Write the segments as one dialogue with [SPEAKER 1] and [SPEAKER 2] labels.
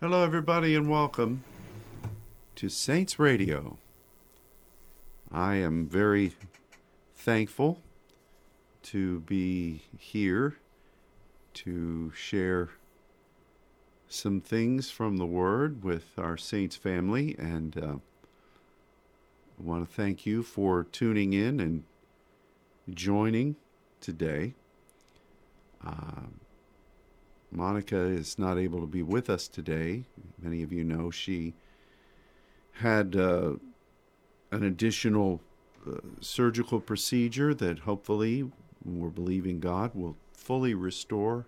[SPEAKER 1] Hello, everybody, and welcome to Saints Radio. I am very thankful to be here to share some things from the Word with our Saints family, and uh, I want to thank you for tuning in and joining today. Uh, Monica is not able to be with us today. Many of you know she had uh, an additional uh, surgical procedure that hopefully we're believing God will fully restore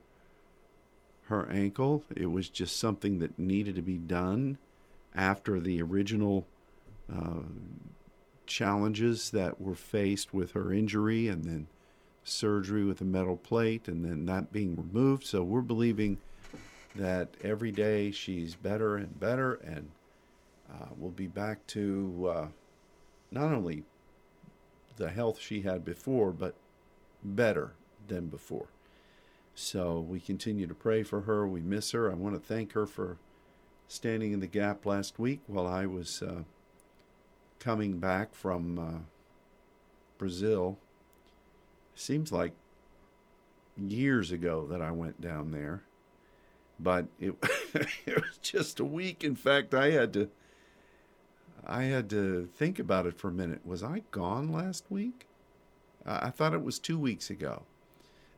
[SPEAKER 1] her ankle. It was just something that needed to be done after the original uh, challenges that were faced with her injury and then surgery with a metal plate and then that being removed. So we're believing that every day she's better and better and uh, will be back to uh, not only the health she had before, but better than before. So we continue to pray for her. We miss her. I want to thank her for standing in the gap last week while I was uh, coming back from uh, Brazil seems like years ago that I went down there, but it, it was just a week. In fact, I had to I had to think about it for a minute. Was I gone last week? I thought it was two weeks ago.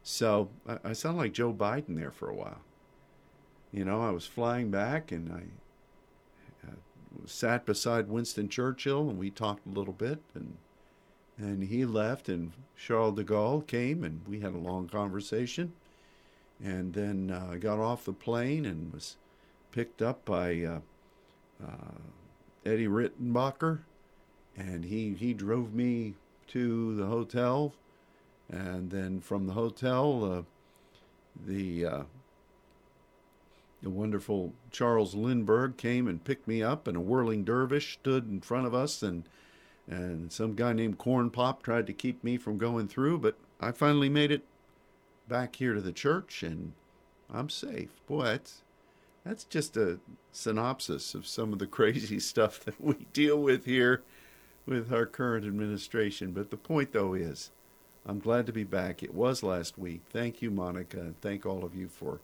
[SPEAKER 1] So I, I sound like Joe Biden there for a while. You know, I was flying back and I uh, sat beside Winston Churchill and we talked a little bit and and he left, and Charles de Gaulle came, and we had a long conversation. And then uh, I got off the plane and was picked up by uh, uh, Eddie Rickenbacker, and he, he drove me to the hotel. And then from the hotel, uh, the uh, the wonderful Charles Lindbergh came and picked me up, and a whirling dervish stood in front of us and and some guy named Corn Pop tried to keep me from going through, but I finally made it back here to the church and I'm safe. Boy, that's that's just a synopsis of some of the crazy stuff that we deal with here with our current administration. But the point though is I'm glad to be back. It was last week. Thank you, Monica, and thank all of you for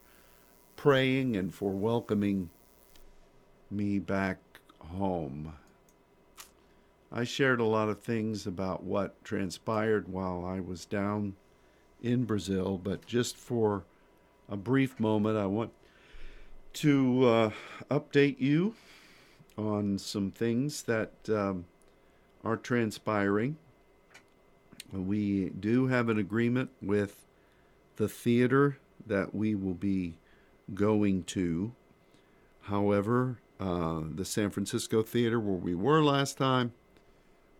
[SPEAKER 1] praying and for welcoming me back home. I shared a lot of things about what transpired while I was down in Brazil, but just for a brief moment, I want to uh, update you on some things that um, are transpiring. We do have an agreement with the theater that we will be going to. However, uh, the San Francisco theater where we were last time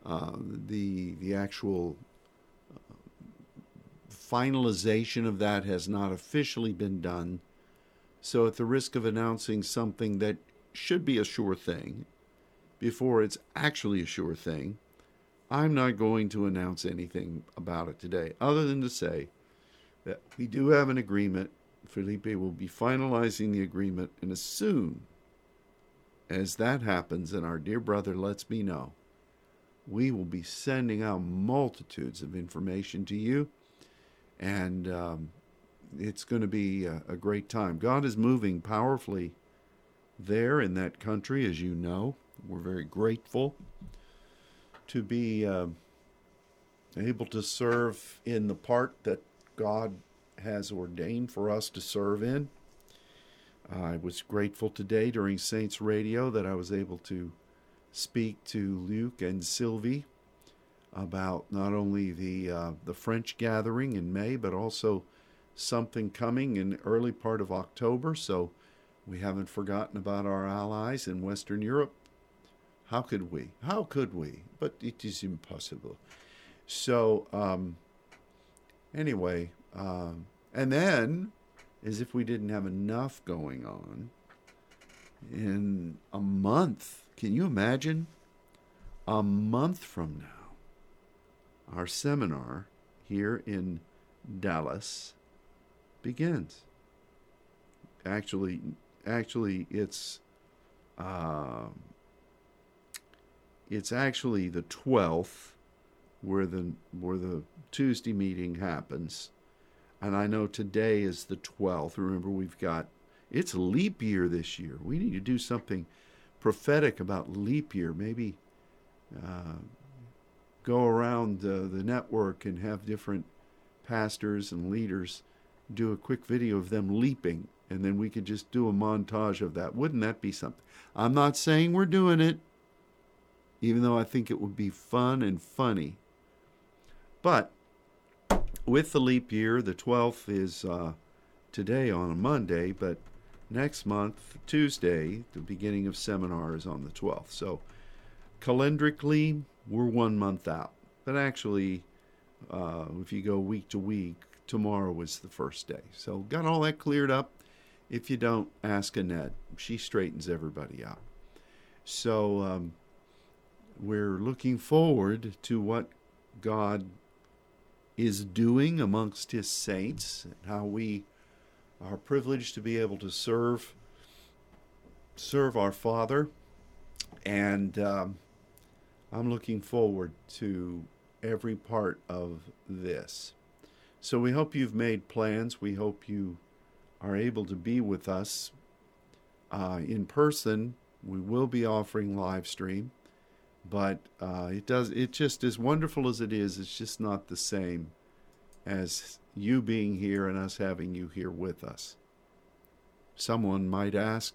[SPEAKER 1] uh, the the actual uh, finalization of that has not officially been done. So, at the risk of announcing something that should be a sure thing before it's actually a sure thing, I'm not going to announce anything about it today, other than to say that we do have an agreement. Felipe will be finalizing the agreement, and as soon as that happens and our dear brother lets me know, we will be sending out multitudes of information to you, and um, it's going to be a, a, great time. God is moving powerfully there in that country, as you know. We're very grateful to be uh, able to serve in the part that God has ordained for us to serve in. I was grateful today during Saints Radio that I was able to speak to Luke and Sylvie about not only the uh, the French gathering in May, but also something coming in early part of October. So we haven't forgotten about our allies in Western Europe. How could we? How could we? But it is impossible. So um, anyway, um, and then, as if we didn't have enough going on, in a month can you imagine? A month from now, our seminar here in Dallas begins. Actually, actually it's uh, it's actually the 12th where the where the Tuesday meeting happens. And I know today is the 12th. Remember we've got it's leap year this year. We need to do something prophetic about leap year. Maybe uh, go around uh, the network and have different pastors and leaders do a quick video of them leaping, and then we could just do a montage of that. Wouldn't that be something? I'm not saying we're doing it, even though I think it would be fun and funny. But with the leap year, the 12th is uh, today on a Monday, but next month, Tuesday, the beginning of seminar is on the 12th. So calendrically, we're one month out. But actually, uh, if you go week to week, tomorrow was the first day. So got all that cleared up. If you don't, ask Annette. She straightens everybody out. So um, we're looking forward to what God is doing amongst His saints, and how we are privilege to be able to serve serve our Father, and um, I'm looking forward to every part of this. So we hope you've made plans. We hope you are able to be with us uh, in person. We will be offering live stream, but uh, it does. It just as wonderful as it is. It's just not the same as you being here and us having you here with us. Someone might ask,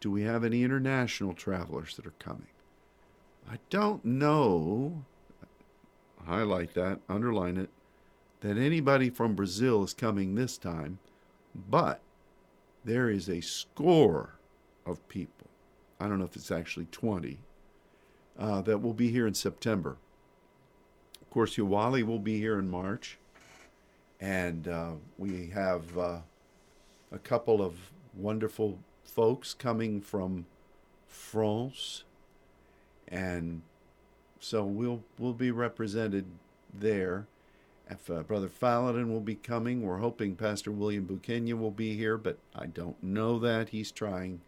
[SPEAKER 1] do we have any international travelers that are coming? I don't know highlight that, underline it, that anybody from Brazil is coming this time, but there is a score of people. I don't know if it's actually 20 uh, that will be here in September. Of course, Uwali will be here in March, and uh, we have uh, a couple of wonderful folks coming from France and so we'll we'll be represented there. If uh, Brother Faladin will be coming, we're hoping Pastor William Bukenya will be here, but I don't know that. He's trying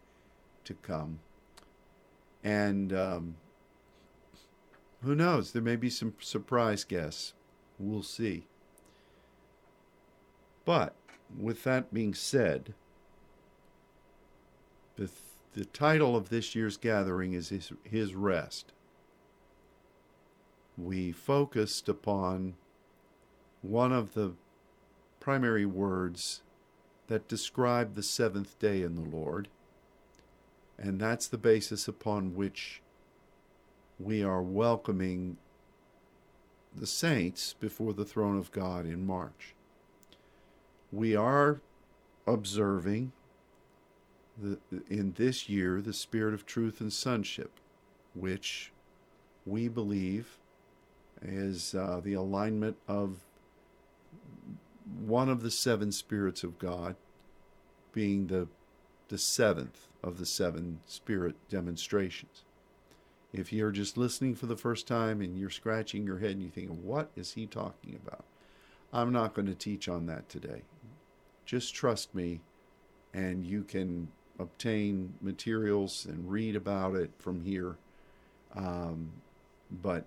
[SPEAKER 1] to come. And um, who knows? There may be some surprise guests. We'll see. But with that being said, the, the title of this year's gathering is His, his Rest we focused upon one of the primary words that describe the seventh day in the Lord, and that's the basis upon which we are welcoming the saints before the throne of God in March. We are observing the, in this year the spirit of truth and sonship, which we believe is uh, the alignment of one of the seven spirits of God being the the seventh of the seven spirit demonstrations. If you're just listening for the first time and you're scratching your head and you think, what is he talking about? I'm not going to teach on that today. Just trust me, and you can obtain materials and read about it from here. Um, but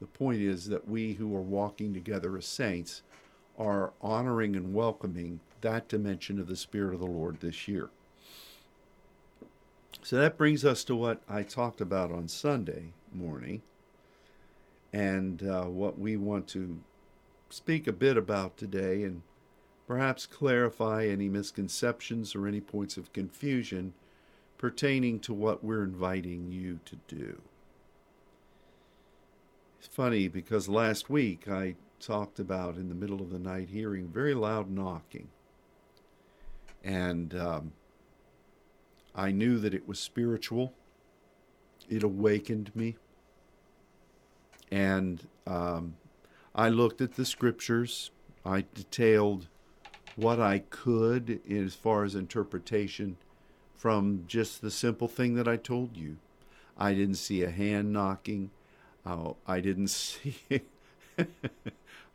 [SPEAKER 1] the point is that we who are walking together as saints are honoring and welcoming that dimension of the Spirit of the Lord this year. So that brings us to what I talked about on Sunday morning and uh, what we want to speak a bit about today and perhaps clarify any misconceptions or any points of confusion pertaining to what we're inviting you to do. It's funny because last week I talked about in the middle of the night hearing very loud knocking. And um, I knew that it was spiritual, it awakened me. And um, I looked at the scriptures, I detailed what I could as far as interpretation from just the simple thing that I told you. I didn't see a hand knocking. Oh, I didn't see.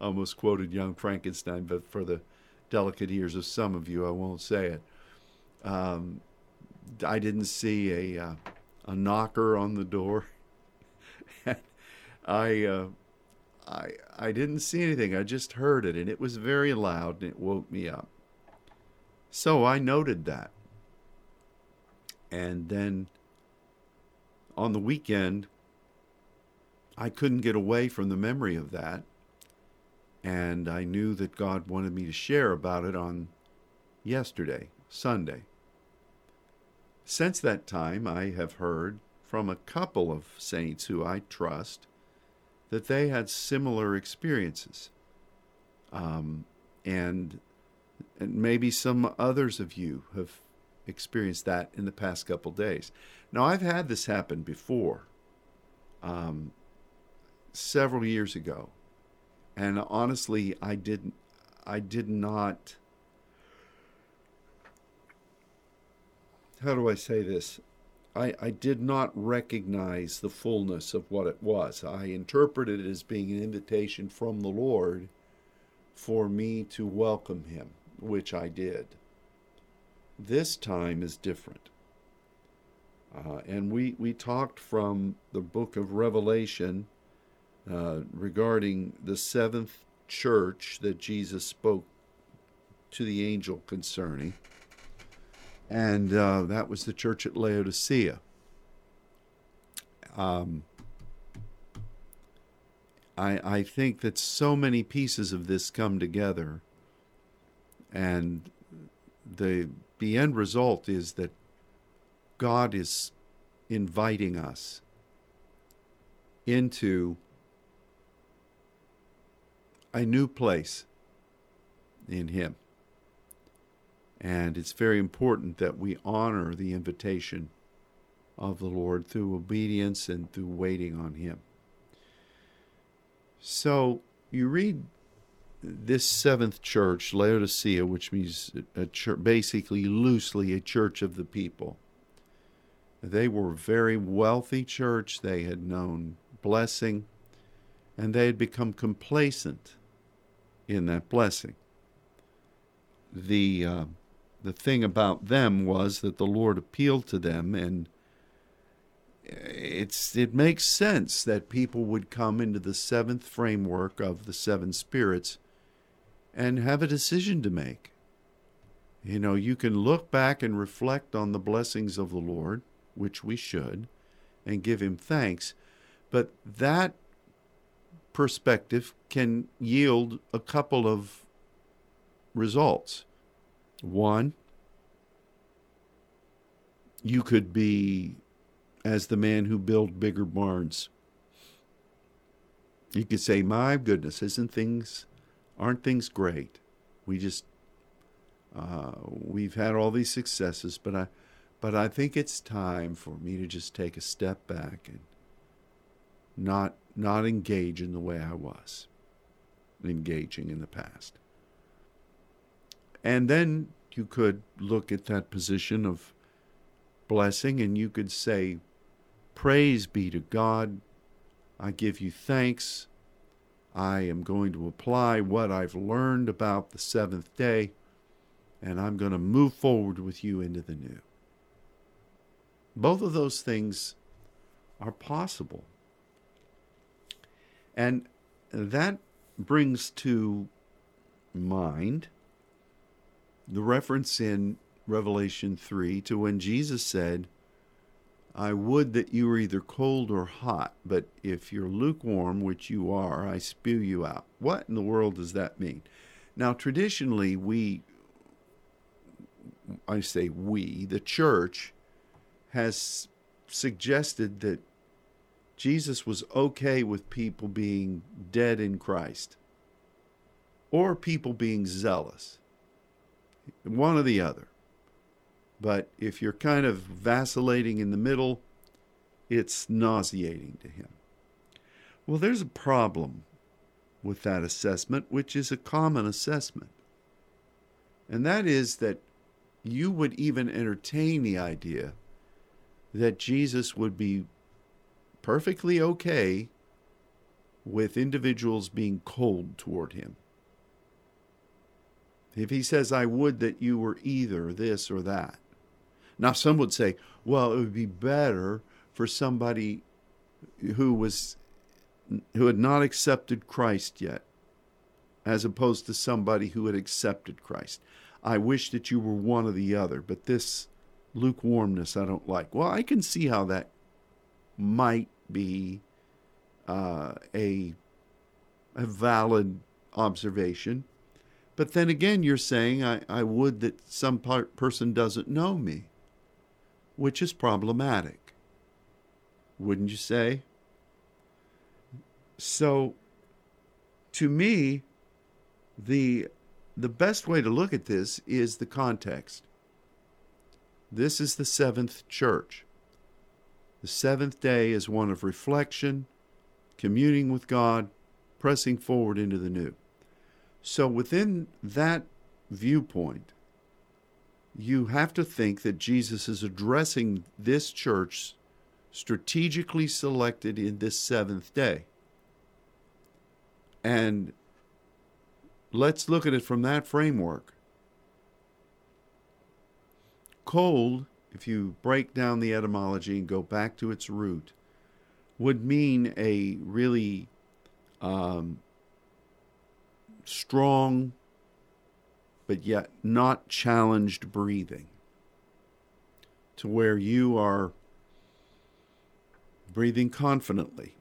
[SPEAKER 1] Almost quoted Young Frankenstein, but for the delicate ears of some of you, I won't say it. Um, I didn't see a uh, a knocker on the door. I uh, I I didn't see anything. I just heard it, and it was very loud, and it woke me up. So I noted that, and then on the weekend, I couldn't get away from the memory of that, and I knew that God wanted me to share about it on yesterday, Sunday. Since that time, I have heard from a couple of saints who I trust that they had similar experiences. Um, and, and maybe some others of you have experienced that in the past couple days. Now, I've had this happen before, um, several years ago, and honestly, I didn't, I did not how do I say this? I, I did not recognize the fullness of what it was. I interpreted it as being an invitation from the Lord for me to welcome him, which I did. This time is different. Uh, and we, we talked from the book of Revelation uh, regarding the seventh church that Jesus spoke to the angel concerning and uh, that was the church at Laodicea. Um, I, I think that so many pieces of this come together, and the the end result is that God is inviting us into a new place in Him. And it's very important that we honor the invitation of the Lord through obedience and through waiting on Him. So you read this seventh church, Laodicea, which means a church, basically loosely a church of the people. They were a very wealthy church. They had known blessing, and they had become complacent in that blessing. The uh, the thing about them was that the Lord appealed to them and it's it makes sense that people would come into the seventh framework of the seven spirits and have a decision to make. You know, you can look back and reflect on the blessings of the Lord, which we should, and give him thanks, but that perspective can yield a couple of results. One, you could be as the man who built bigger barns. You could say, "My goodness, isn't things aren't things great? We just uh, we've had all these successes, but I but I think it's time for me to just take a step back and not not engage in the way I was engaging in the past." And then you could look at that position of blessing and you could say, Praise be to God. I give you thanks. I am going to apply what I've learned about the seventh day, and I'm going to move forward with you into the new. Both of those things are possible. And that brings to mind the reference in Revelation 3 to when Jesus said, I would that you were either cold or hot, but if you're lukewarm, which you are, I spew you out. What in the world does that mean? Now, traditionally, we, I say we, the church, has suggested that Jesus was okay with people being dead in Christ or people being zealous one or the other. But if you're kind of vacillating in the middle, it's nauseating to him. Well, there's a problem with that assessment, which is a common assessment. And that is that you would even entertain the idea that Jesus would be perfectly okay with individuals being cold toward him. If he says, I would that you were either this or that. Now, some would say, well, it would be better for somebody who was who had not accepted Christ yet, as opposed to somebody who had accepted Christ. I wish that you were one or the other, but this lukewarmness I don't like. Well, I can see how that might be uh, a a valid observation. But then again, you're saying I, I would that some part, person doesn't know me, which is problematic. Wouldn't you say? So, to me, the the best way to look at this is the context. This is the seventh church. The seventh day is one of reflection, communing with God, pressing forward into the new. So, within that viewpoint, you have to think that Jesus is addressing this church strategically selected in this seventh day. And let's look at it from that framework. Cold, if you break down the etymology and go back to its root, would mean a really um, strong but yet not challenged breathing to where you are breathing confidently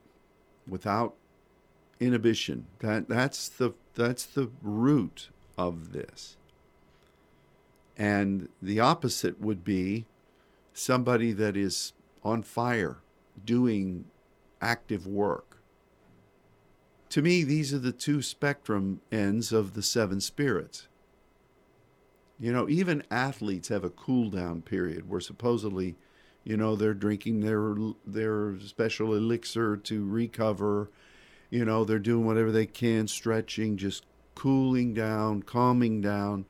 [SPEAKER 1] without inhibition. That that's the that's the root of this. And the opposite would be somebody that is on fire doing active work to me these are the two spectrum ends of the seven spirits. You know even athletes have a cool down period where supposedly you know they're drinking their their special elixir to recover. You know they're doing whatever they can stretching just cooling down calming down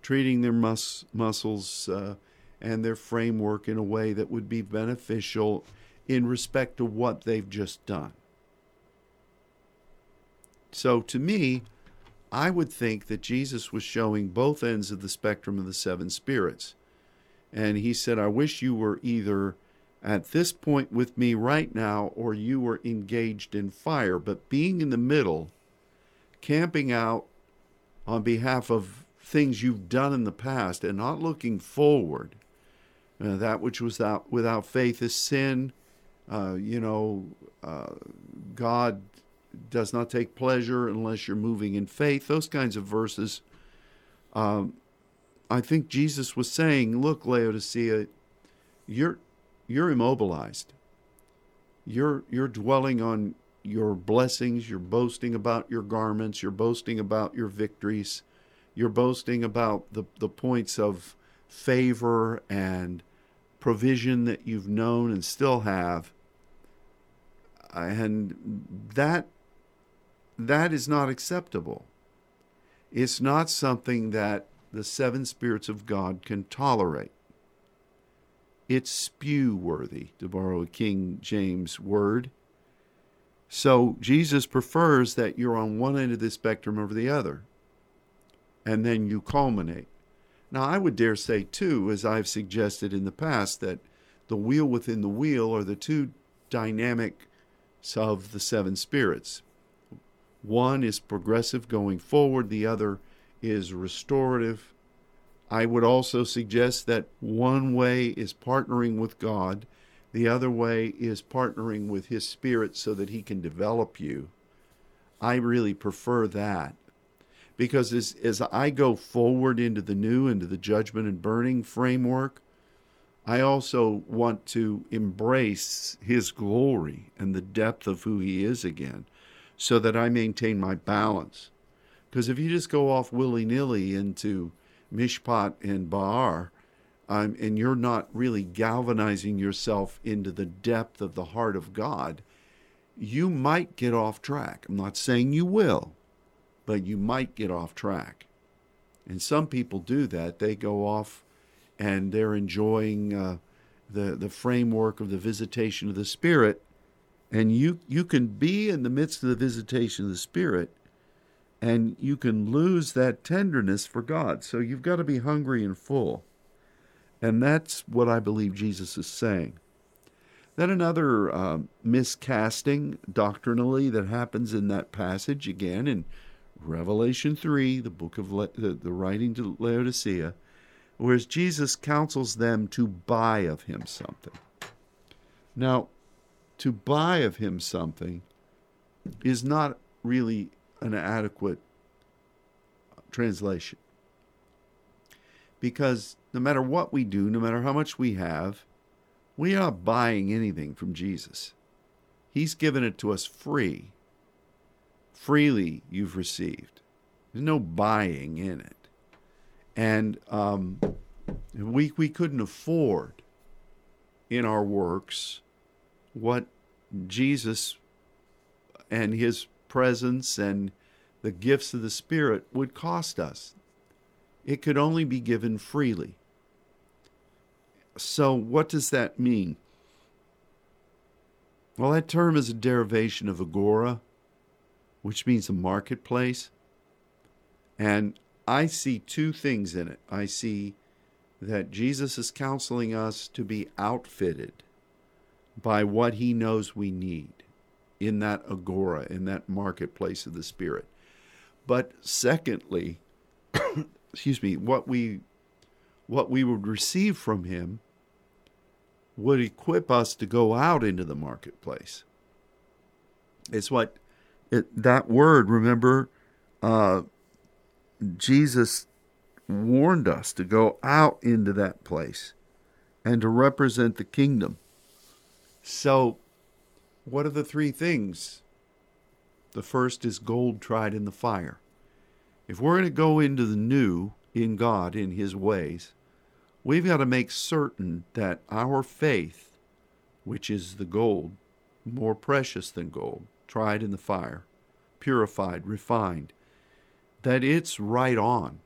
[SPEAKER 1] treating their mus- muscles uh, and their framework in a way that would be beneficial in respect to what they've just done so to me i would think that jesus was showing both ends of the spectrum of the seven spirits and he said, I wish you were either at this point with me right now or you were engaged in fire. But being in the middle, camping out on behalf of things you've done in the past and not looking forward, uh, that which was without, without faith is sin. Uh, you know, uh, God does not take pleasure unless you're moving in faith. Those kinds of verses. Um, I think Jesus was saying, look, Laodicea, you're you're immobilized. You're you're dwelling on your blessings, you're boasting about your garments, you're boasting about your victories, you're boasting about the, the points of favor and provision that you've known and still have. And that that is not acceptable. It's not something that the seven spirits of God can tolerate. It's spew worthy, to borrow a King James word. So Jesus prefers that you're on one end of the spectrum over the other, and then you culminate. Now, I would dare say, too, as I've suggested in the past, that the wheel within the wheel are the two dynamics of the seven spirits. One is progressive going forward, the other is restorative. I would also suggest that one way is partnering with God, the other way is partnering with His Spirit so that He can develop you. I really prefer that. Because as, as I go forward into the new, into the judgment and burning framework, I also want to embrace His glory and the depth of who He is again so that I maintain my balance. Because if you just go off willy nilly into Mishpat and Ba'ar, um, and you're not really galvanizing yourself into the depth of the heart of God, you might get off track. I'm not saying you will, but you might get off track. And some people do that. They go off and they're enjoying uh, the, the framework of the visitation of the Spirit. And you, you can be in the midst of the visitation of the Spirit and you can lose that tenderness for God. So you've got to be hungry and full. And that's what I believe Jesus is saying. Then another uh, miscasting doctrinally that happens in that passage again in Revelation 3, the book of the, the writing to Laodicea, whereas Jesus counsels them to buy of him something. Now, to buy of him something is not really an adequate translation. Because no matter what we do, no matter how much we have, we are not buying anything from Jesus. He's given it to us free. Freely you've received. There's no buying in it. And um, we, we couldn't afford in our works what Jesus and his presence and the gifts of the Spirit would cost us. It could only be given freely. So, what does that mean? Well, that term is a derivation of agora, which means a marketplace. And I see two things in it. I see that Jesus is counseling us to be outfitted by what he knows we need in that agora, in that marketplace of the Spirit. But secondly, excuse me, what we what we would receive from him would equip us to go out into the marketplace. It's what it, that word, remember, uh, Jesus warned us to go out into that place and to represent the kingdom. So, what are the three things? The first is gold tried in the fire. If we're going to go into the new in God, in His ways, we've got to make certain that our faith, which is the gold, more precious than gold, tried in the fire, purified, refined, that it's right on,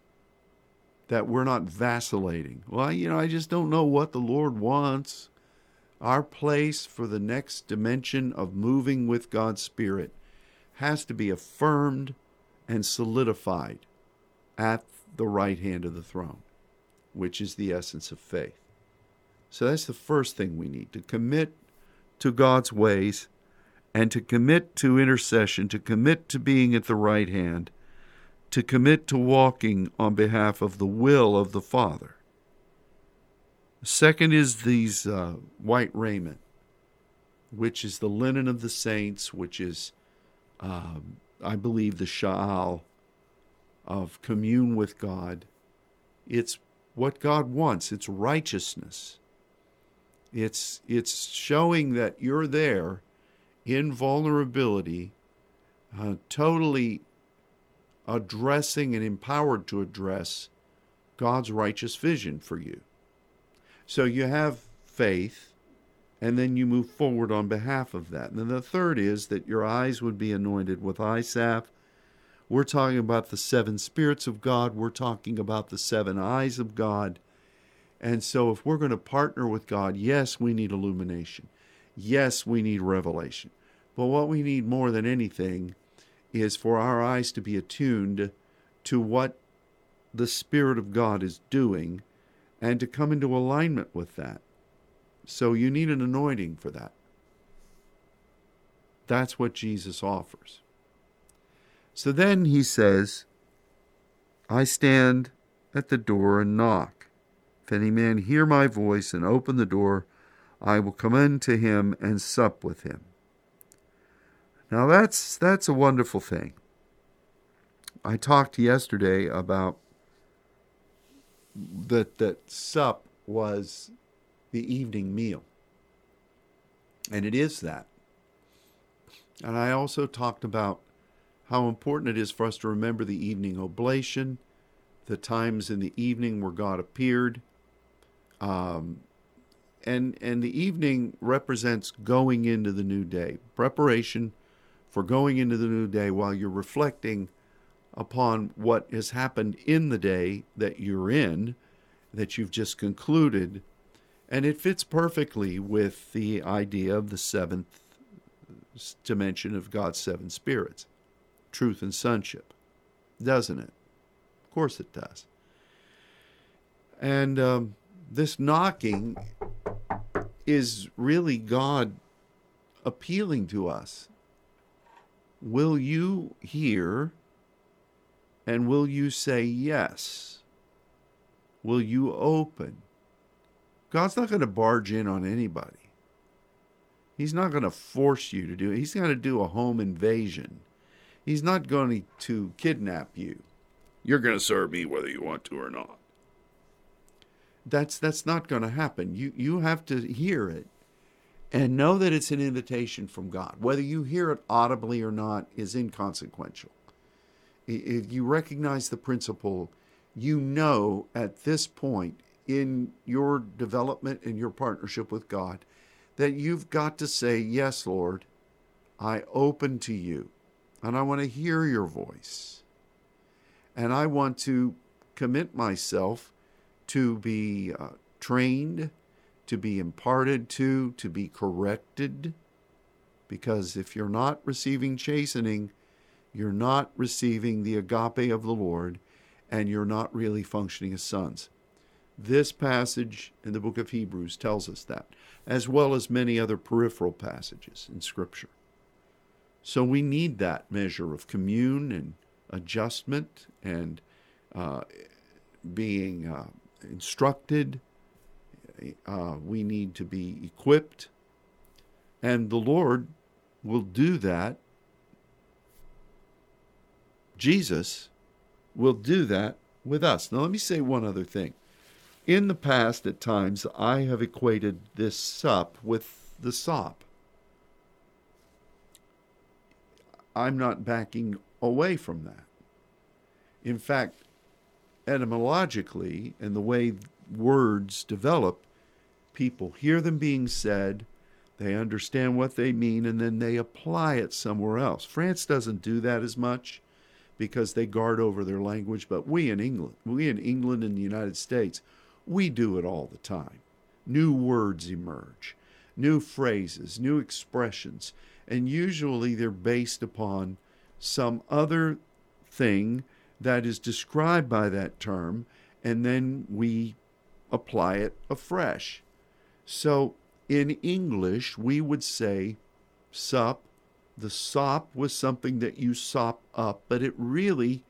[SPEAKER 1] that we're not vacillating. Well, you know, I just don't know what the Lord wants. Our place for the next dimension of moving with God's Spirit has to be affirmed and solidified at the right hand of the throne, which is the essence of faith. So that's the first thing we need to commit to God's ways and to commit to intercession, to commit to being at the right hand, to commit to walking on behalf of the will of the Father. Second is these uh, white raiment, which is the linen of the saints, which is, um, I believe, the sha'al of commune with God. It's what God wants. It's righteousness. It's it's showing that you're there in vulnerability, uh, totally addressing and empowered to address God's righteous vision for you. So you have faith, and then you move forward on behalf of that. And then the third is that your eyes would be anointed with eye salve. We're talking about the seven spirits of God. We're talking about the seven eyes of God. And so, if we're going to partner with God, yes, we need illumination. Yes, we need revelation. But what we need more than anything is for our eyes to be attuned to what the Spirit of God is doing and to come into alignment with that. So you need an anointing for that. That's what Jesus offers. So then he says, I stand at the door and knock. If any man hear my voice and open the door, I will come in to him and sup with him. Now that's that's a wonderful thing. I talked yesterday about that that sup was the evening meal. And it is that. And I also talked about how important it is for us to remember the evening oblation, the times in the evening where God appeared. Um, and, and the evening represents going into the new day, preparation for going into the new day while you're reflecting upon what has happened in the day that you're in, that you've just concluded. And it fits perfectly with the idea of the seventh dimension of God's seven spirits truth and sonship, doesn't it? Of course it does. And um, this knocking is really God appealing to us. Will you hear and will you say yes? Will you open? God's not going to barge in on anybody. He's not going to force you to do it. He's going to do a home invasion. He's not going to kidnap you. You're going to serve me whether you want to or not. That's that's not going to happen. You you have to hear it and know that it's an invitation from God. Whether you hear it audibly or not is inconsequential. If you recognize the principle, you know at this point in your development and your partnership with God that you've got to say, Yes, Lord, I open to you, and I want to hear your voice. And I want to commit myself to be uh, trained, to be imparted to, to be corrected. Because if you're not receiving chastening, you're not receiving the agape of the Lord, and you're not really functioning as sons. This passage in the book of Hebrews tells us that, as well as many other peripheral passages in Scripture. So we need that measure of commune and adjustment and uh, being uh, instructed. Uh, we need to be equipped. And the Lord will do that. Jesus will do that with us. Now, let me say one other thing. In the past, at times, I have equated this sup with the sop. I'm not backing away from that. In fact, etymologically, and the way words develop, people hear them being said, they understand what they mean, and then they apply it somewhere else. France doesn't do that as much because they guard over their language, but we in England, we in England and the United States, we do it all the time. New words emerge, new phrases, new expressions, and usually they're based upon some other thing that is described by that term, and then we apply it afresh. So in English, we would say sup. The sop was something that you sop up, but it really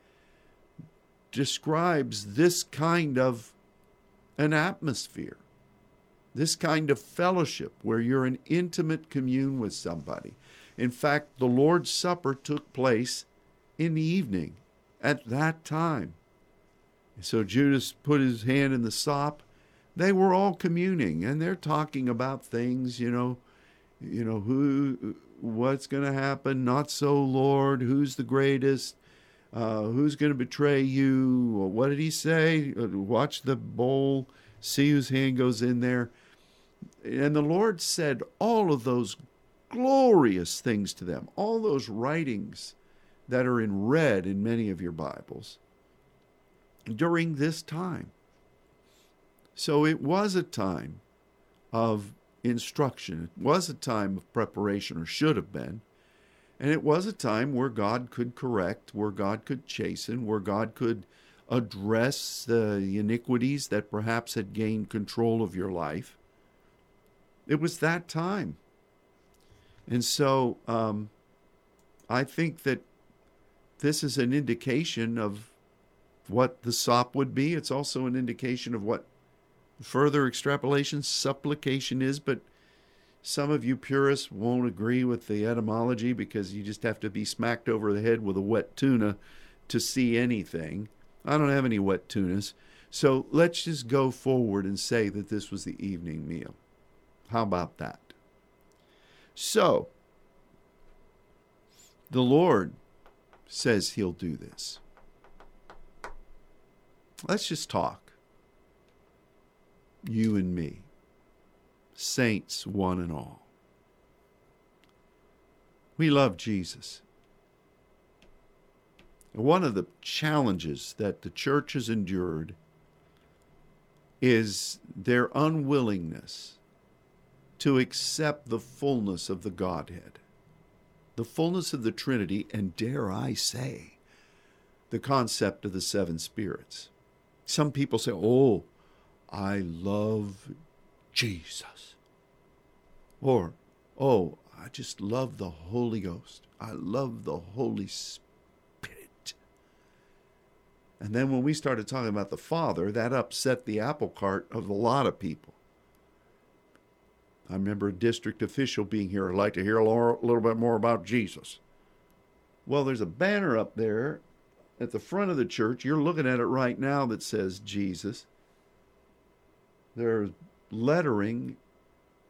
[SPEAKER 1] describes this kind of an atmosphere, this kind of fellowship where you're in intimate commune with somebody. In fact, the Lord's Supper took place in the evening at that time. So Judas put his hand in the sop. They were all communing and they're talking about things, you know, you know, who what's going to happen, not so Lord, who's the greatest, uh, who's going to betray you? What did he say? Uh, watch the bowl, see whose hand goes in there. And the Lord said all of those glorious things to them, all those writings that are in red in many of your Bibles during this time. So it was a time of instruction, it was a time of preparation, or should have been. And it was a time where God could correct, where God could chasten, where God could address the iniquities that perhaps had gained control of your life. It was that time. And so um, I think that this is an indication of what the sop would be. It's also an indication of what further extrapolation supplication is, but some of you purists won't agree with the etymology because you just have to be smacked over the head with a wet tuna to see anything. I don't have any wet tunas. So let's just go forward and say that this was the evening meal. How about that? So, the Lord says he'll do this. Let's just talk. You and me saints one and all. We love Jesus. One of the challenges that the church has endured is their unwillingness to accept the fullness of the Godhead, the fullness of the Trinity, and dare I say, the concept of the seven spirits. Some people say, oh, I love Jesus. Or, oh, I just love the Holy Ghost. I love the Holy Spirit. And then when we started talking about the Father, that upset the apple cart of a lot of people. I remember a district official being here. I'd like to hear a little bit more about Jesus. Well, there's a banner up there at the front of the church. You're looking at it right now that says Jesus. There's lettering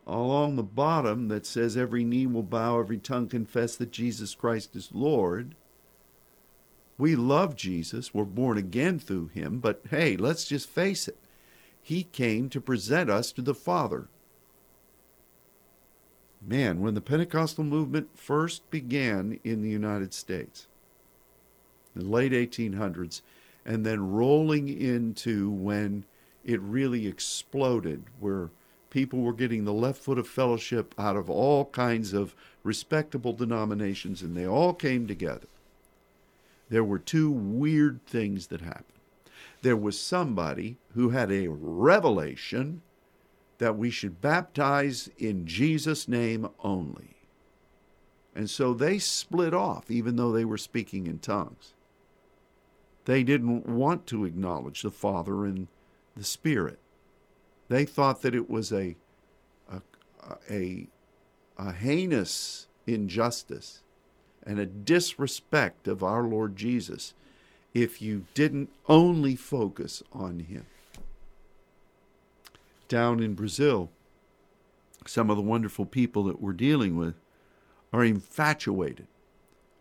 [SPEAKER 1] along the bottom that says every knee will bow, every tongue confess that Jesus Christ is Lord. We love Jesus. We're born again through him. But hey, let's just face it. He came to present us to the Father. Man, when the Pentecostal movement first began in the United States, in the late 1800s, and then rolling into when it really exploded, where people were getting the left foot of fellowship out of all kinds of respectable denominations, and they all came together. There were two weird things that happened. There was somebody who had a revelation that we should baptize in Jesus' name only. And so they split off, even though they were speaking in tongues. They didn't want to acknowledge the Father and the Spirit. They thought that it was a, a, a, a heinous injustice and a disrespect of our Lord Jesus if you didn't only focus on Him. Down in Brazil, some of the wonderful people that we're dealing with are infatuated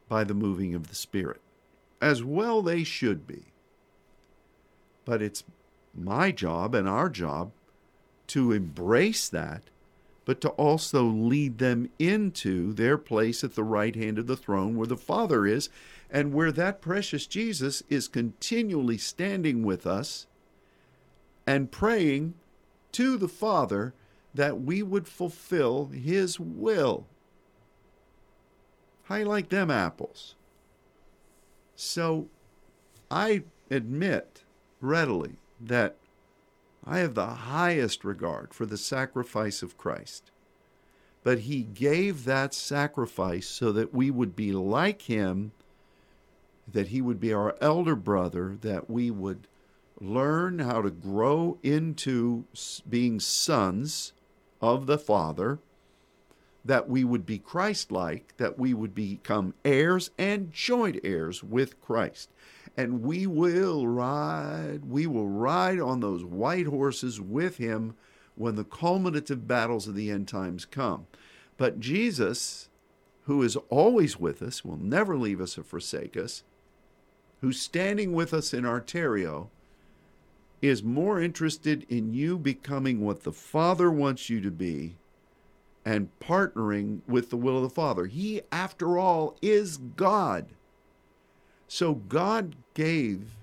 [SPEAKER 1] by the moving of the Spirit. As well, they should be. But it's my job and our job to embrace that, but to also lead them into their place at the right hand of the throne where the Father is, and where that precious Jesus is continually standing with us and praying to the Father that we would fulfill His will. How you like them apples? So I admit readily that I have the highest regard for the sacrifice of Christ. But he gave that sacrifice so that we would be like him, that he would be our elder brother, that we would learn how to grow into being sons of the Father, that we would be Christ like, that we would become heirs and joint heirs with Christ and we will ride, we will ride on those white horses with him when the culminative battles of the end times come. But Jesus, who is always with us, will never leave us or forsake us, who's standing with us in Arterio, is more interested in you becoming what the Father wants you to be and partnering with the will of the Father. He, after all, is God. So God gave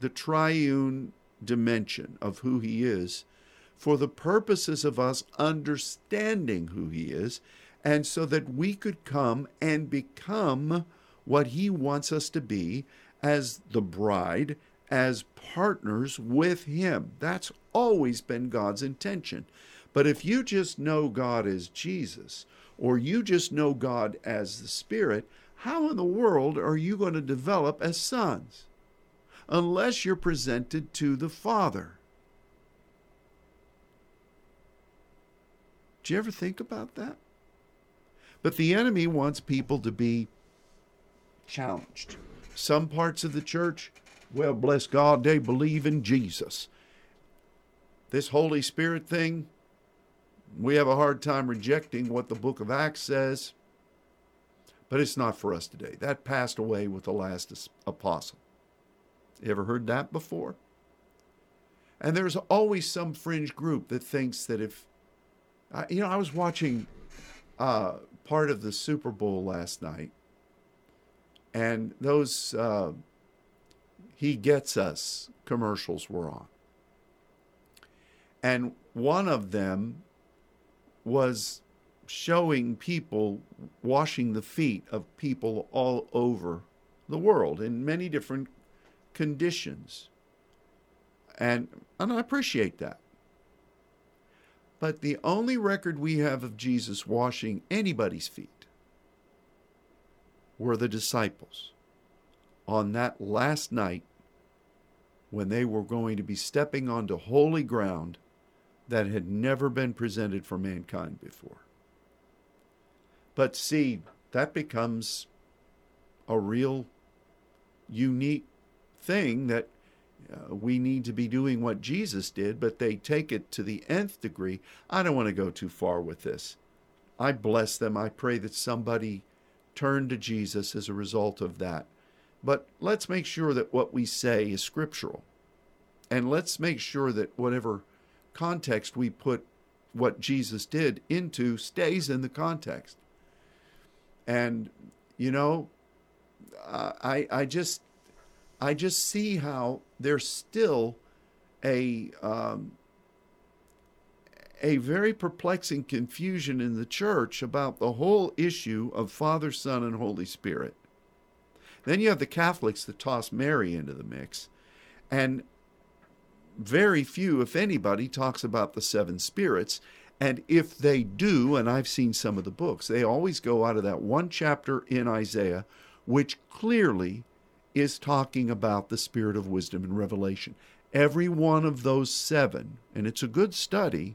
[SPEAKER 1] the triune dimension of who He is for the purposes of us understanding who He is, and so that we could come and become what He wants us to be as the bride, as partners with Him. That's always been God's intention. But if you just know God as Jesus, or you just know God as the Spirit, how in the world are you going to develop as sons unless you're presented to the Father? Do you ever think about that? But the enemy wants people to be challenged. Some parts of the church, well, bless God, they believe in Jesus. This Holy Spirit thing, we have a hard time rejecting what the book of Acts says. But it's not for us today. That passed away with the last apostle. You ever heard that before? And there's always some fringe group that thinks that if, uh, you know, I was watching uh, part of the Super Bowl last night, and those uh, He Gets Us commercials were on. And one of them was showing people washing the feet of people all over the world in many different conditions. And, and I appreciate that. But the only record we have of Jesus washing anybody's feet were the disciples on that last night when they were going to be stepping onto holy ground that had never been presented for mankind before. But see, that becomes a real unique thing that uh, we need to be doing what Jesus did, but they take it to the nth degree. I don't want to go too far with this. I bless them. I pray that somebody turn to Jesus as a result of that. But let's make sure that what we say is scriptural. And let's make sure that whatever context we put what Jesus did into stays in the context. And, you know, I, I just I just see how there's still a um, a very perplexing confusion in the church about the whole issue of Father, Son, and Holy Spirit. Then you have the Catholics that toss Mary into the mix, and very few, if anybody, talks about the seven spirits. And if they do, and I've seen some of the books, they always go out of that one chapter in Isaiah, which clearly is talking about the spirit of wisdom and revelation. Every one of those seven, and it's a good study,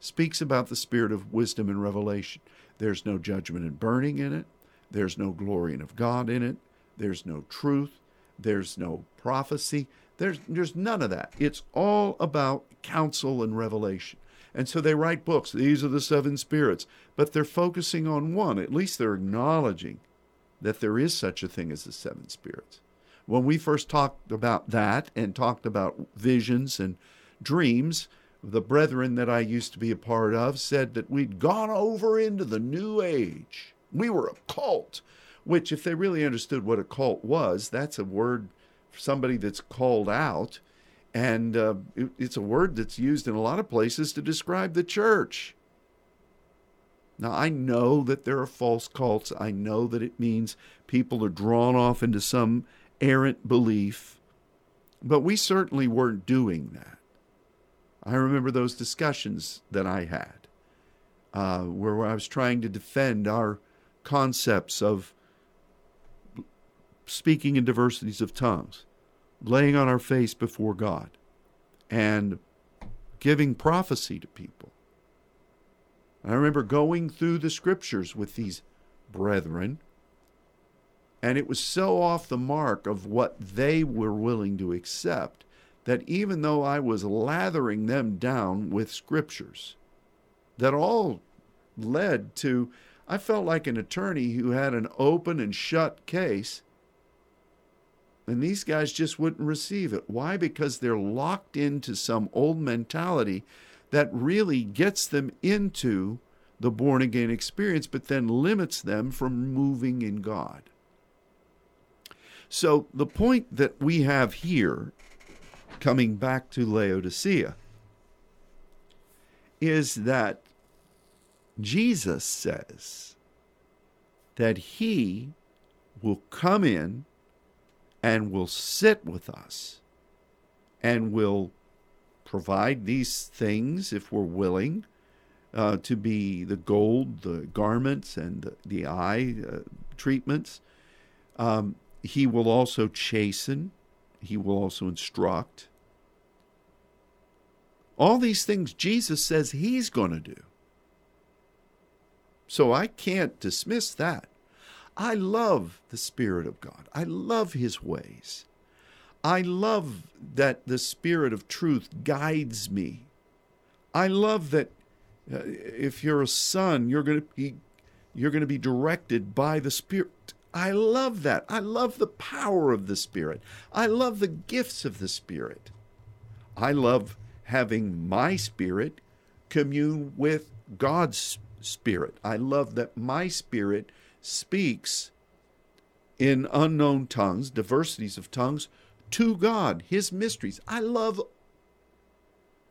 [SPEAKER 1] speaks about the spirit of wisdom and revelation. There's no judgment and burning in it. There's no glorying of God in it. There's no truth. There's no prophecy. There's, there's none of that. It's all about counsel and revelation. And so they write books. These are the seven spirits. But they're focusing on one. At least they're acknowledging that there is such a thing as the seven spirits. When we first talked about that and talked about visions and dreams, the brethren that I used to be a part of said that we'd gone over into the New Age. We were a cult, which, if they really understood what a cult was, that's a word for somebody that's called out. And uh, it, it's a word that's used in a lot of places to describe the church. Now, I know that there are false cults. I know that it means people are drawn off into some errant belief, but we certainly weren't doing that. I remember those discussions that I had uh, where I was trying to defend our concepts of speaking in diversities of tongues, laying on our face before God, and giving prophecy to people. I remember going through the scriptures with these brethren, and it was so off the mark of what they were willing to accept that even though I was lathering them down with scriptures, that all led to, I felt like an attorney who had an open and shut case. And these guys just wouldn't receive it. Why? Because they're locked into some old mentality that really gets them into the born again experience, but then limits them from moving in God. So, the point that we have here, coming back to Laodicea, is that Jesus says that he will come in and will sit with us and will provide these things if we're willing uh, to be the gold, the garments, and the, the eye uh, treatments. Um, he will also chasten, he will also instruct. All these things Jesus says he's going to do. So I can't dismiss that. I love the Spirit of God. I love His ways. I love that the Spirit of truth guides me. I love that uh, if you're a son, you're going to be you're going to be directed by the Spirit. I love that. I love the power of the Spirit. I love the gifts of the Spirit. I love having my spirit commune with God's spirit. I love that my spirit speaks in unknown tongues, diversities of tongues, to God, His mysteries. I love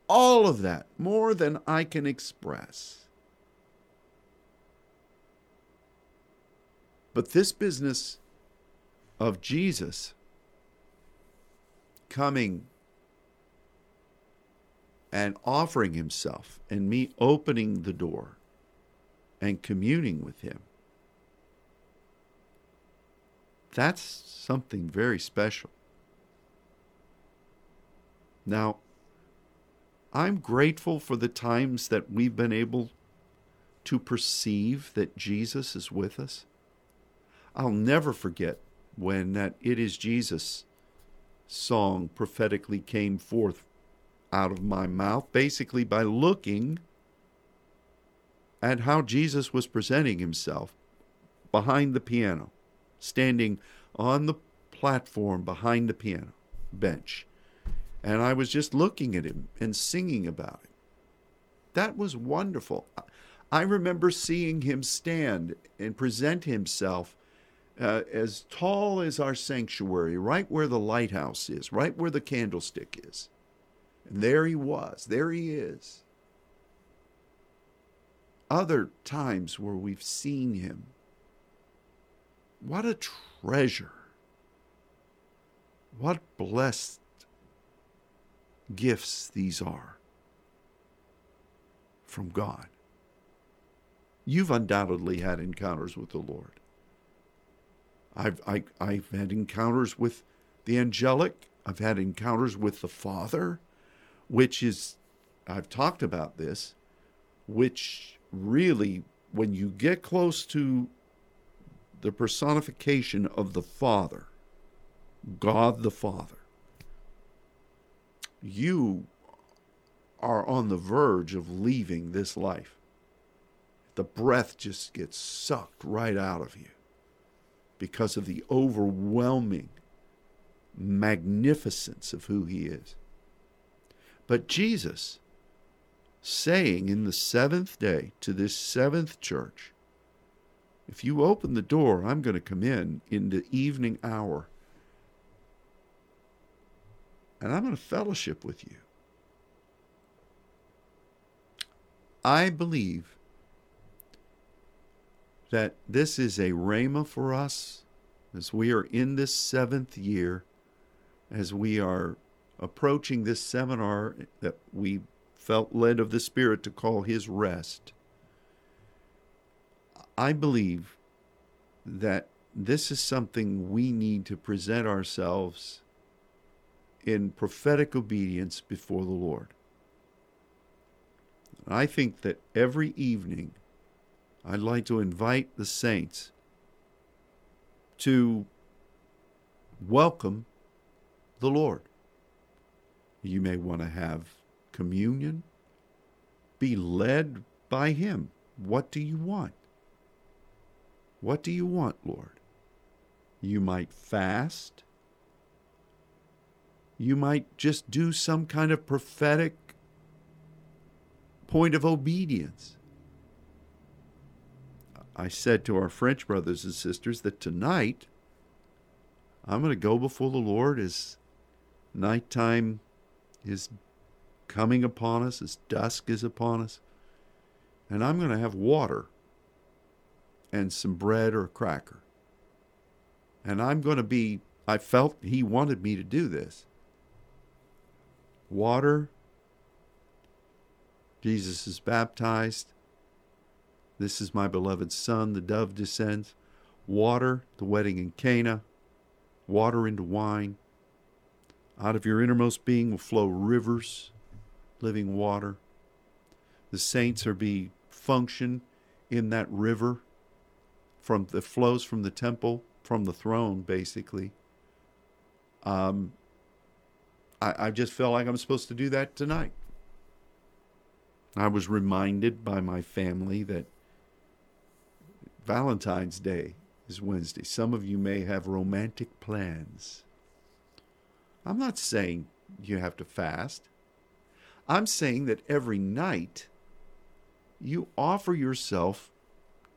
[SPEAKER 1] all of that more than I can express. But this business of Jesus coming and offering himself and me opening the door and communing with him. That's something very special. Now, I'm grateful for the times that we've been able to perceive that Jesus is with us. I'll never forget when that It Is Jesus song prophetically came forth out of my mouth, basically by looking at how Jesus was presenting himself behind the piano, standing on the platform behind the piano bench. And I was just looking at him and singing about it. That was wonderful. I remember seeing him stand and present himself uh, as tall as our sanctuary, right where the lighthouse is, right where the candlestick is. And there he was, there he is. Other times where we've seen him. What a treasure. What blessed gifts these are from God. You've undoubtedly had encounters with the Lord. I've, I, I've had encounters with the angelic. I've had encounters with the Father, which is, I've talked about this, which really, when you get close to the personification of the Father, God the Father, you are on the verge of leaving this life. The breath just gets sucked right out of you because of the overwhelming magnificence of who he is. But Jesus, saying in the seventh day to this seventh church, if you open the door, I'm going to come in in the evening hour and I'm going to fellowship with you. I believe that this is a rhema for us as we are in this seventh year, as we are approaching this seminar that we felt led of the Spirit to call His rest. I believe that this is something we need to present ourselves in prophetic obedience before the Lord. I think that every evening I'd like to invite the saints to welcome the Lord. You may want to have communion, be led by Him. What do you want? What do you want, Lord? You might fast. You might just do some kind of prophetic point of obedience. I said to our French brothers and sisters that tonight I'm going to go before the Lord as nighttime is coming upon us, as dusk is upon us, and I'm going to have water and some bread or a cracker. And I'm going to be, I felt He wanted me to do this. Water, Jesus is baptized, this is my beloved Son, the dove descends. Water, the wedding in Cana. Water into wine. Out of your innermost being will flow rivers, living water. The saints are be function in that river from that flows from the temple, from the throne, basically. Um, I, I just felt like I'm supposed to do that tonight. I was reminded by my family that Valentine's Day is Wednesday. Some of you may have romantic plans. I'm not saying you have to fast. I'm saying that every night you offer yourself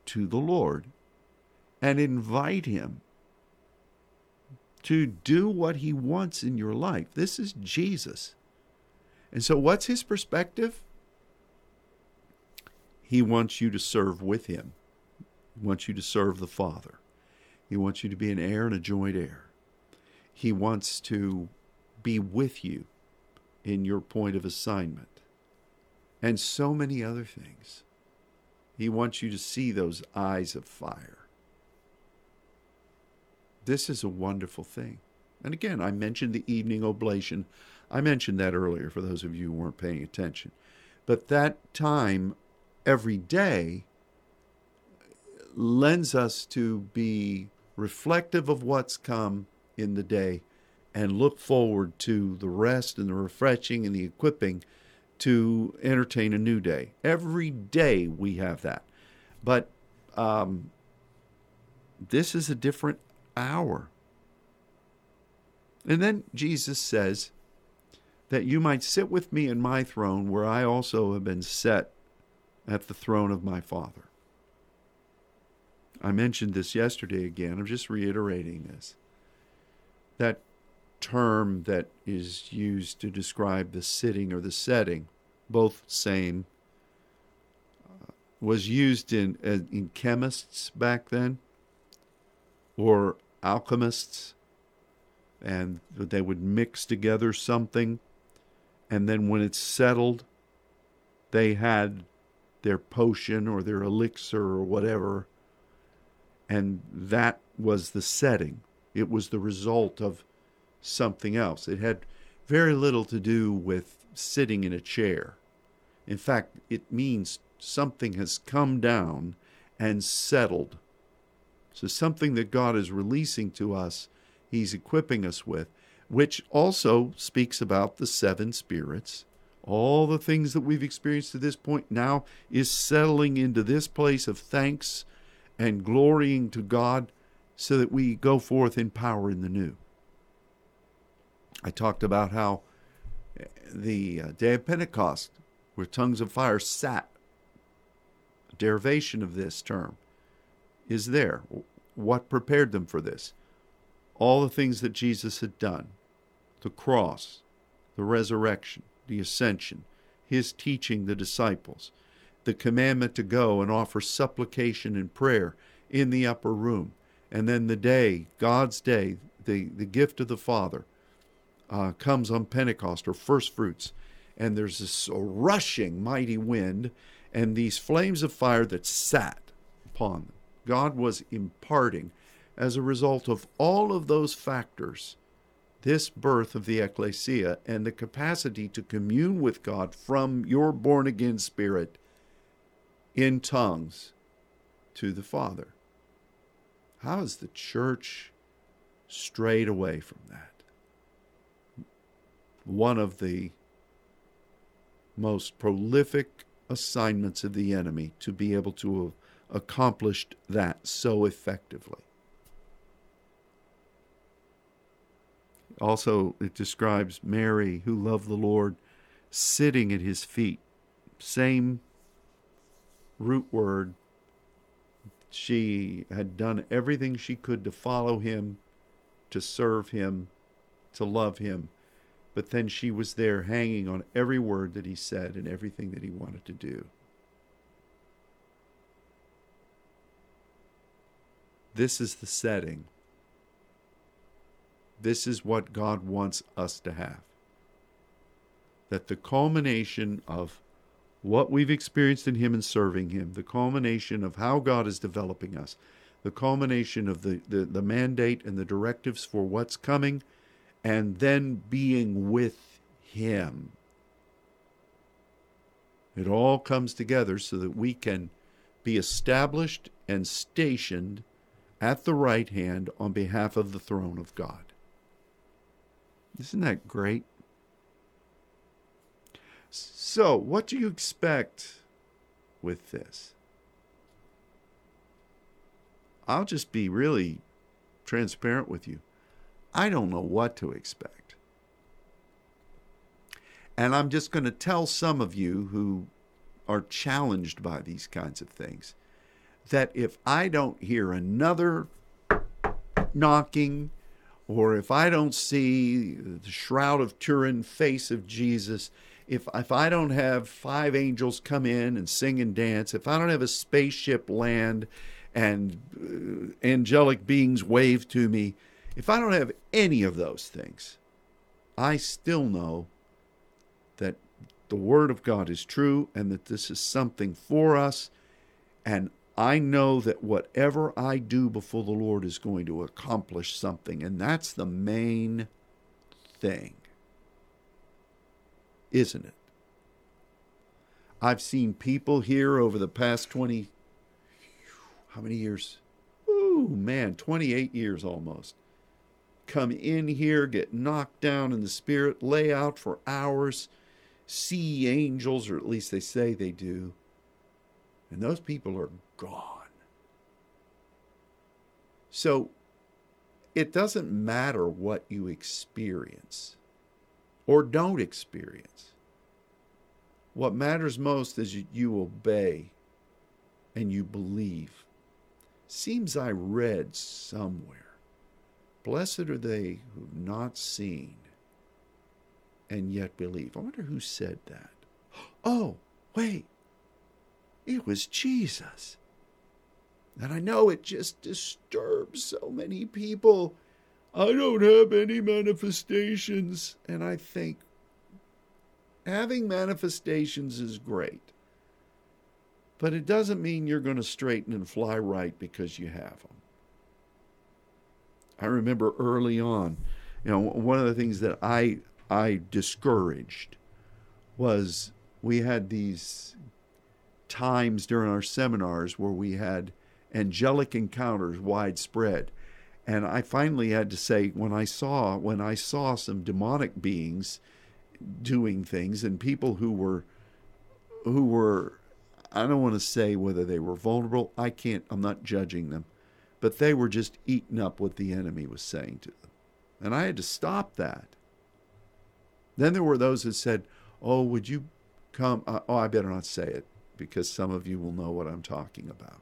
[SPEAKER 1] to the Lord and invite Him to do what He wants in your life. This is Jesus. And so, what's His perspective? He wants you to serve with Him. He wants you to serve the Father. He wants you to be an heir and a joint heir. He wants to be with you in your point of assignment. and so many other things. He wants you to see those eyes of fire. This is a wonderful thing. And again, I mentioned the evening oblation. I mentioned that earlier for those of you who weren't paying attention. But that time every day lends us to be reflective of what's come in the day and look forward to the rest and the refreshing and the equipping to entertain a new day. Every day we have that. But um, this is a different hour. And then Jesus says that you might sit with me in my throne where I also have been set at the throne of my Father. I mentioned this yesterday again. I'm just reiterating this. That term that is used to describe the sitting or the setting, both same, uh, was used in uh, in chemists back then, or alchemists, and they would mix together something, and then when it's settled, they had their potion or their elixir or whatever, and that was the setting. It was the result of something else. It had very little to do with sitting in a chair. In fact, it means something has come down and settled. So, something that God is releasing to us, He's equipping us with, which also speaks about the seven spirits. All the things that we've experienced to this point now is settling into this place of thanks and glorying to God so that we go forth in power in the new. I talked about how the uh, day of Pentecost, where tongues of fire sat, derivation of this term, is there. What prepared them for this? All the things that Jesus had done the cross, the resurrection, the ascension, his teaching the disciples, the commandment to go and offer supplication and prayer in the upper room, and then the day, God's day, the, the gift of the Father uh, comes on Pentecost or first fruits, and there's this rushing mighty wind and these flames of fire that sat upon them. God was imparting, as a result of all of those factors, this birth of the ecclesia and the capacity to commune with God from your born again spirit in tongues to the Father. How has the church strayed away from that? one of the most prolific assignments of the enemy to be able to accomplished that so effectively. Also, it describes Mary, who loved the Lord, sitting at his feet. Same root word. She had done everything she could to follow him, to serve him, to love him but then she was there hanging on every word that he said and everything that he wanted to do. This is the setting. This is what God wants us to have. That the culmination of what we've experienced in Him and serving Him, the culmination of how God is developing us, the culmination of the, the, the mandate and the directives for what's coming and then being with Him. It all comes together so that we can be established and stationed at the right hand on behalf of the throne of God. Isn't that great? So, what do you expect with this? I'll just be really transparent with you. I don't know what to expect. And I'm just going to tell some of you who are challenged by these kinds of things that if I don't hear another knocking, or if I don't see the shroud of Turin face of Jesus, if, if I don't have five angels come in and sing and dance, if I don't have a spaceship land and uh, angelic beings wave to me, if I don't have any of those things, I still know that the Word of God is true and that this is something for us. And I know that whatever I do before the Lord is going to accomplish something. And that's the main thing, isn't it? I've seen people here over the past 20, how many years? Ooh, man, 28 years almost. Come in here, get knocked down in the spirit, lay out for hours, see angels, or at least they say they do. And those people are gone. So it doesn't matter what you experience or don't experience. What matters most is that you obey and you believe. Seems I read somewhere. Blessed are they who've not seen and yet believe. I wonder who said that. Oh, wait. It was Jesus. And I know it just disturbs so many people. I don't have any manifestations. And I think having manifestations is great. But it doesn't mean you're going to straighten and fly right because you have them. I remember early on, you know, one of the things that I I discouraged was we had these times during our seminars where we had angelic encounters widespread. And i finally had to say when i saw when i saw some demonic beings doing things and people who were who were i don't want to say whether they were vulnerable i can't i'm not judging them but they were just eating up what the enemy was saying to them. And i had to stop that. Then there were those that said oh would you come uh, oh i better not say it because some of you will know what i'm talking about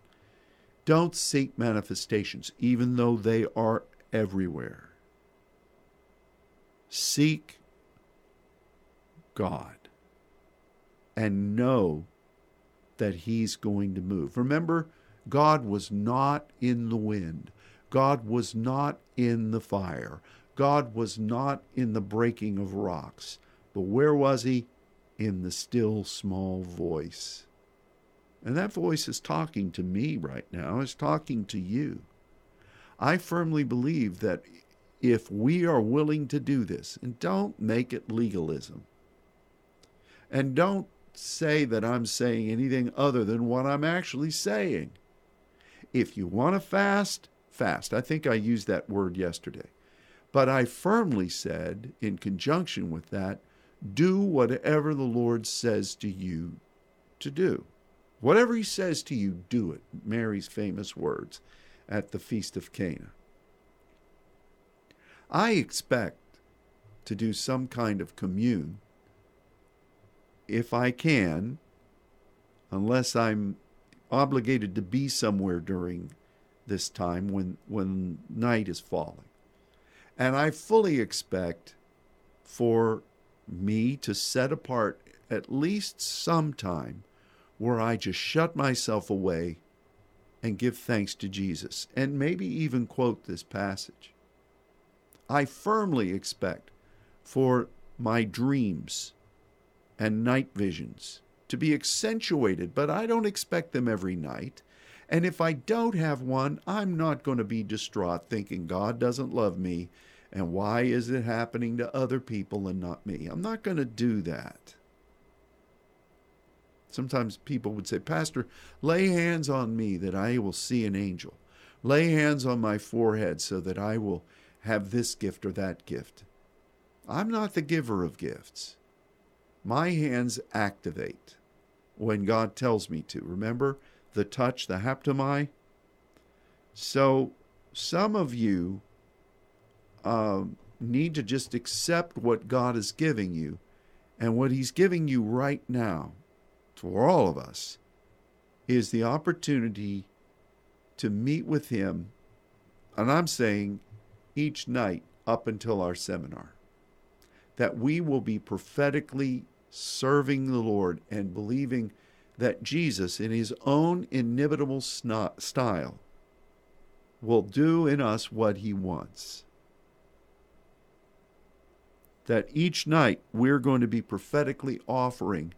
[SPEAKER 1] don't seek manifestations, even though they are everywhere. Seek God and know that He's going to move. Remember, God was not in the wind, God was not in the fire, God was not in the breaking of rocks. But where was He? In the still small voice. And that voice is talking to me right now, is talking to you. I firmly believe that if we are willing to do this, and don't make it legalism, and don't say that I'm saying anything other than what I'm actually saying. If you want to fast, fast. I think I used that word yesterday. But I firmly said, in conjunction with that, do whatever the Lord says to you to do. Whatever he says to you, do it. Mary's famous words at the Feast of Cana. I expect to do some kind of commune if I can, unless I'm obligated to be somewhere during this time when, when night is falling. And I fully expect for me to set apart at least some time where I just shut myself away and give thanks to Jesus, and maybe even quote this passage. I firmly expect for my dreams and night visions to be accentuated, but I don't expect them every night. And if I don't have one, I'm not going to be distraught thinking God doesn't love me and why is it happening to other people and not me. I'm not going to do that. Sometimes people would say, Pastor, lay hands on me that I will see an angel. Lay hands on my forehead so that I will have this gift or that gift. I'm not the giver of gifts. My hands activate when God tells me to. Remember the touch, the haptomai? So some of you uh, need to just accept what God is giving you and what He's giving you right now for all of us is the opportunity to meet with Him, and I'm saying each night up until our seminar, that we will be prophetically serving the Lord and believing that Jesus, in His own inimitable style, will do in us what He wants. that each night we're going to be prophetically offering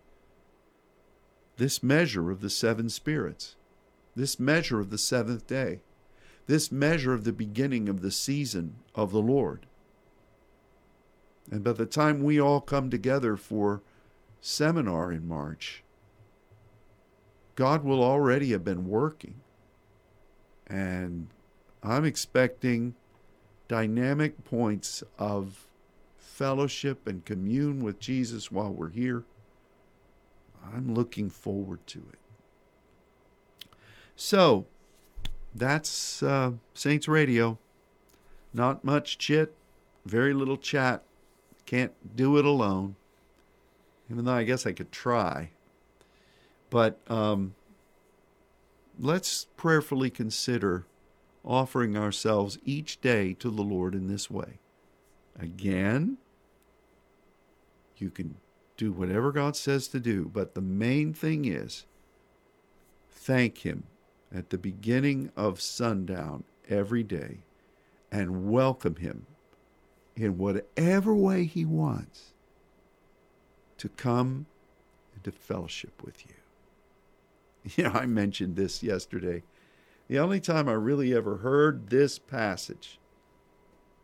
[SPEAKER 1] this measure of the seven spirits, this measure of the seventh day, this measure of the beginning of the season of the Lord. And by the time we all come together for seminar in March, God will already have been working. And I'm expecting dynamic points of fellowship and commune with Jesus while we're here. I'm looking forward to it. So, that's uh, Saints Radio. Not much chit, very little chat. Can't do it alone. Even though I guess I could try. But um, let's prayerfully consider offering ourselves each day to the Lord in this way. Again, you can do whatever God says to do, but the main thing is thank Him at the beginning of sundown every day and welcome Him in whatever way He wants to come into fellowship with you. You know, I mentioned this yesterday. The only time I really ever heard this passage,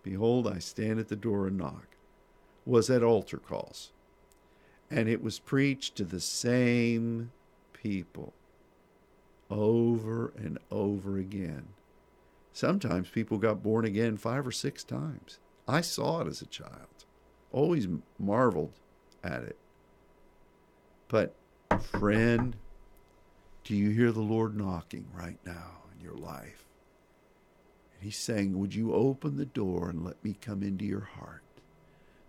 [SPEAKER 1] Behold, I stand at the door and knock, was at altar calls. And it was preached to the same people over and over again. Sometimes people got born again five or six times. I saw it as a child, always marveled at it. But, friend, do you hear the Lord knocking right now in your life? And He's saying, Would you open the door and let me come into your heart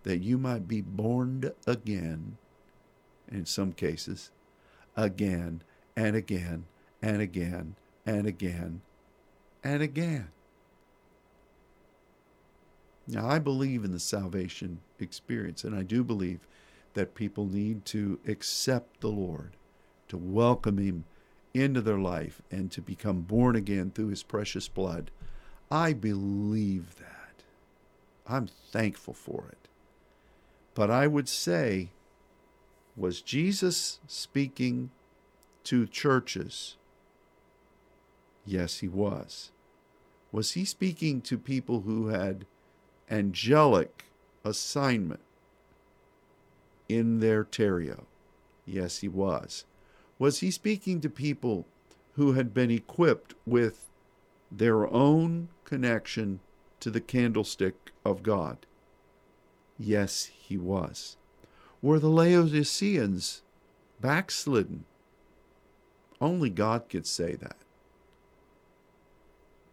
[SPEAKER 1] that you might be born again, in some cases, again and again and again and again and again? Now, I believe in the salvation experience, and I do believe that people need to accept the Lord, to welcome Him into their life and to become born again through his precious blood. I believe that. I'm thankful for it. But I would say, was Jesus speaking to churches? Yes, he was. Was he speaking to people who had angelic assignment in their terrio? Yes, he was. Was he speaking to people who had been equipped with their own connection to the candlestick of God? Yes, he was. Were the Laodiceans backslidden? Only God could say that.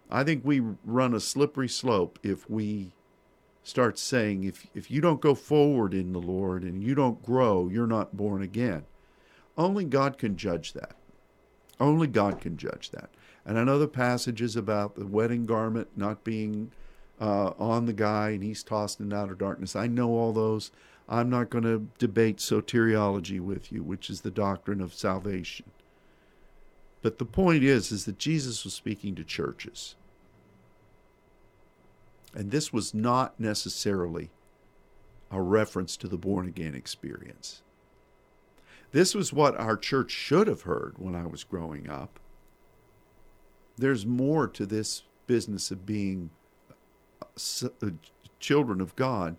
[SPEAKER 1] I think we run a slippery slope if we start saying, if, if you don't go forward in the Lord and you don't grow, you're not born again. Only God can judge that. Only God can judge that. And I know the passages about the wedding garment not being uh, on the guy and he's tossed in outer darkness. I know all those. I'm not going to debate soteriology with you, which is the doctrine of salvation. But the point is, is that Jesus was speaking to churches. And this was not necessarily a reference to the born again experience. This was what our church should have heard when I was growing up. There's more to this business of being uh, uh, children of God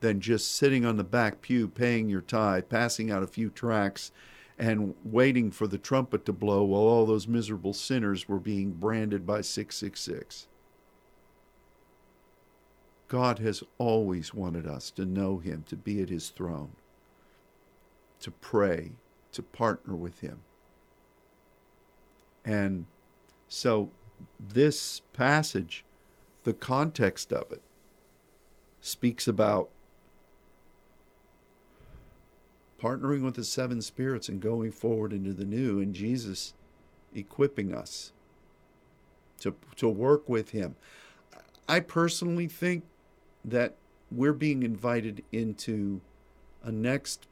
[SPEAKER 1] than just sitting on the back pew, paying your tithe, passing out a few tracts, and waiting for the trumpet to blow while all those miserable sinners were being branded by 666. God has always wanted us to know Him, to be at His throne to pray, to partner with Him. And so, this passage, the context of it, speaks about partnering with the seven spirits and going forward into the new, and Jesus equipping us to, to work with Him. I personally think that we're being invited into a next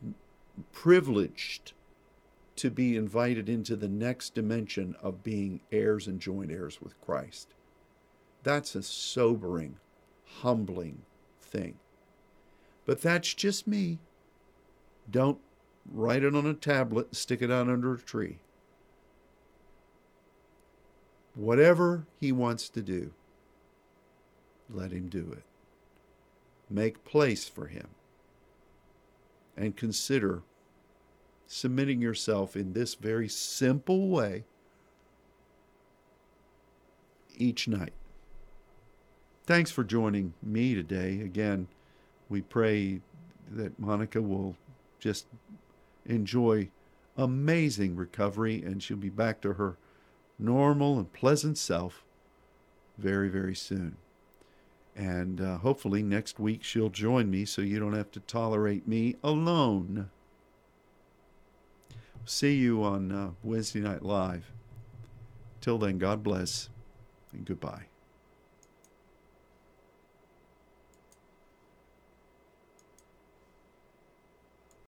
[SPEAKER 1] privileged to be invited into the next dimension of being heirs and joint heirs with Christ. That's a sobering, humbling thing. But that's just me. Don't write it on a tablet and stick it out under a tree. Whatever he wants to do, let him do it. Make place for him. And consider submitting yourself in this very simple way each night. Thanks for joining me today. Again, we pray that Monica will just enjoy amazing recovery and she'll be back to her normal and pleasant self very, very soon. And uh, hopefully next week she'll join me so you don't have to tolerate me alone. See you on uh, Wednesday Night Live. Till then, God bless and goodbye.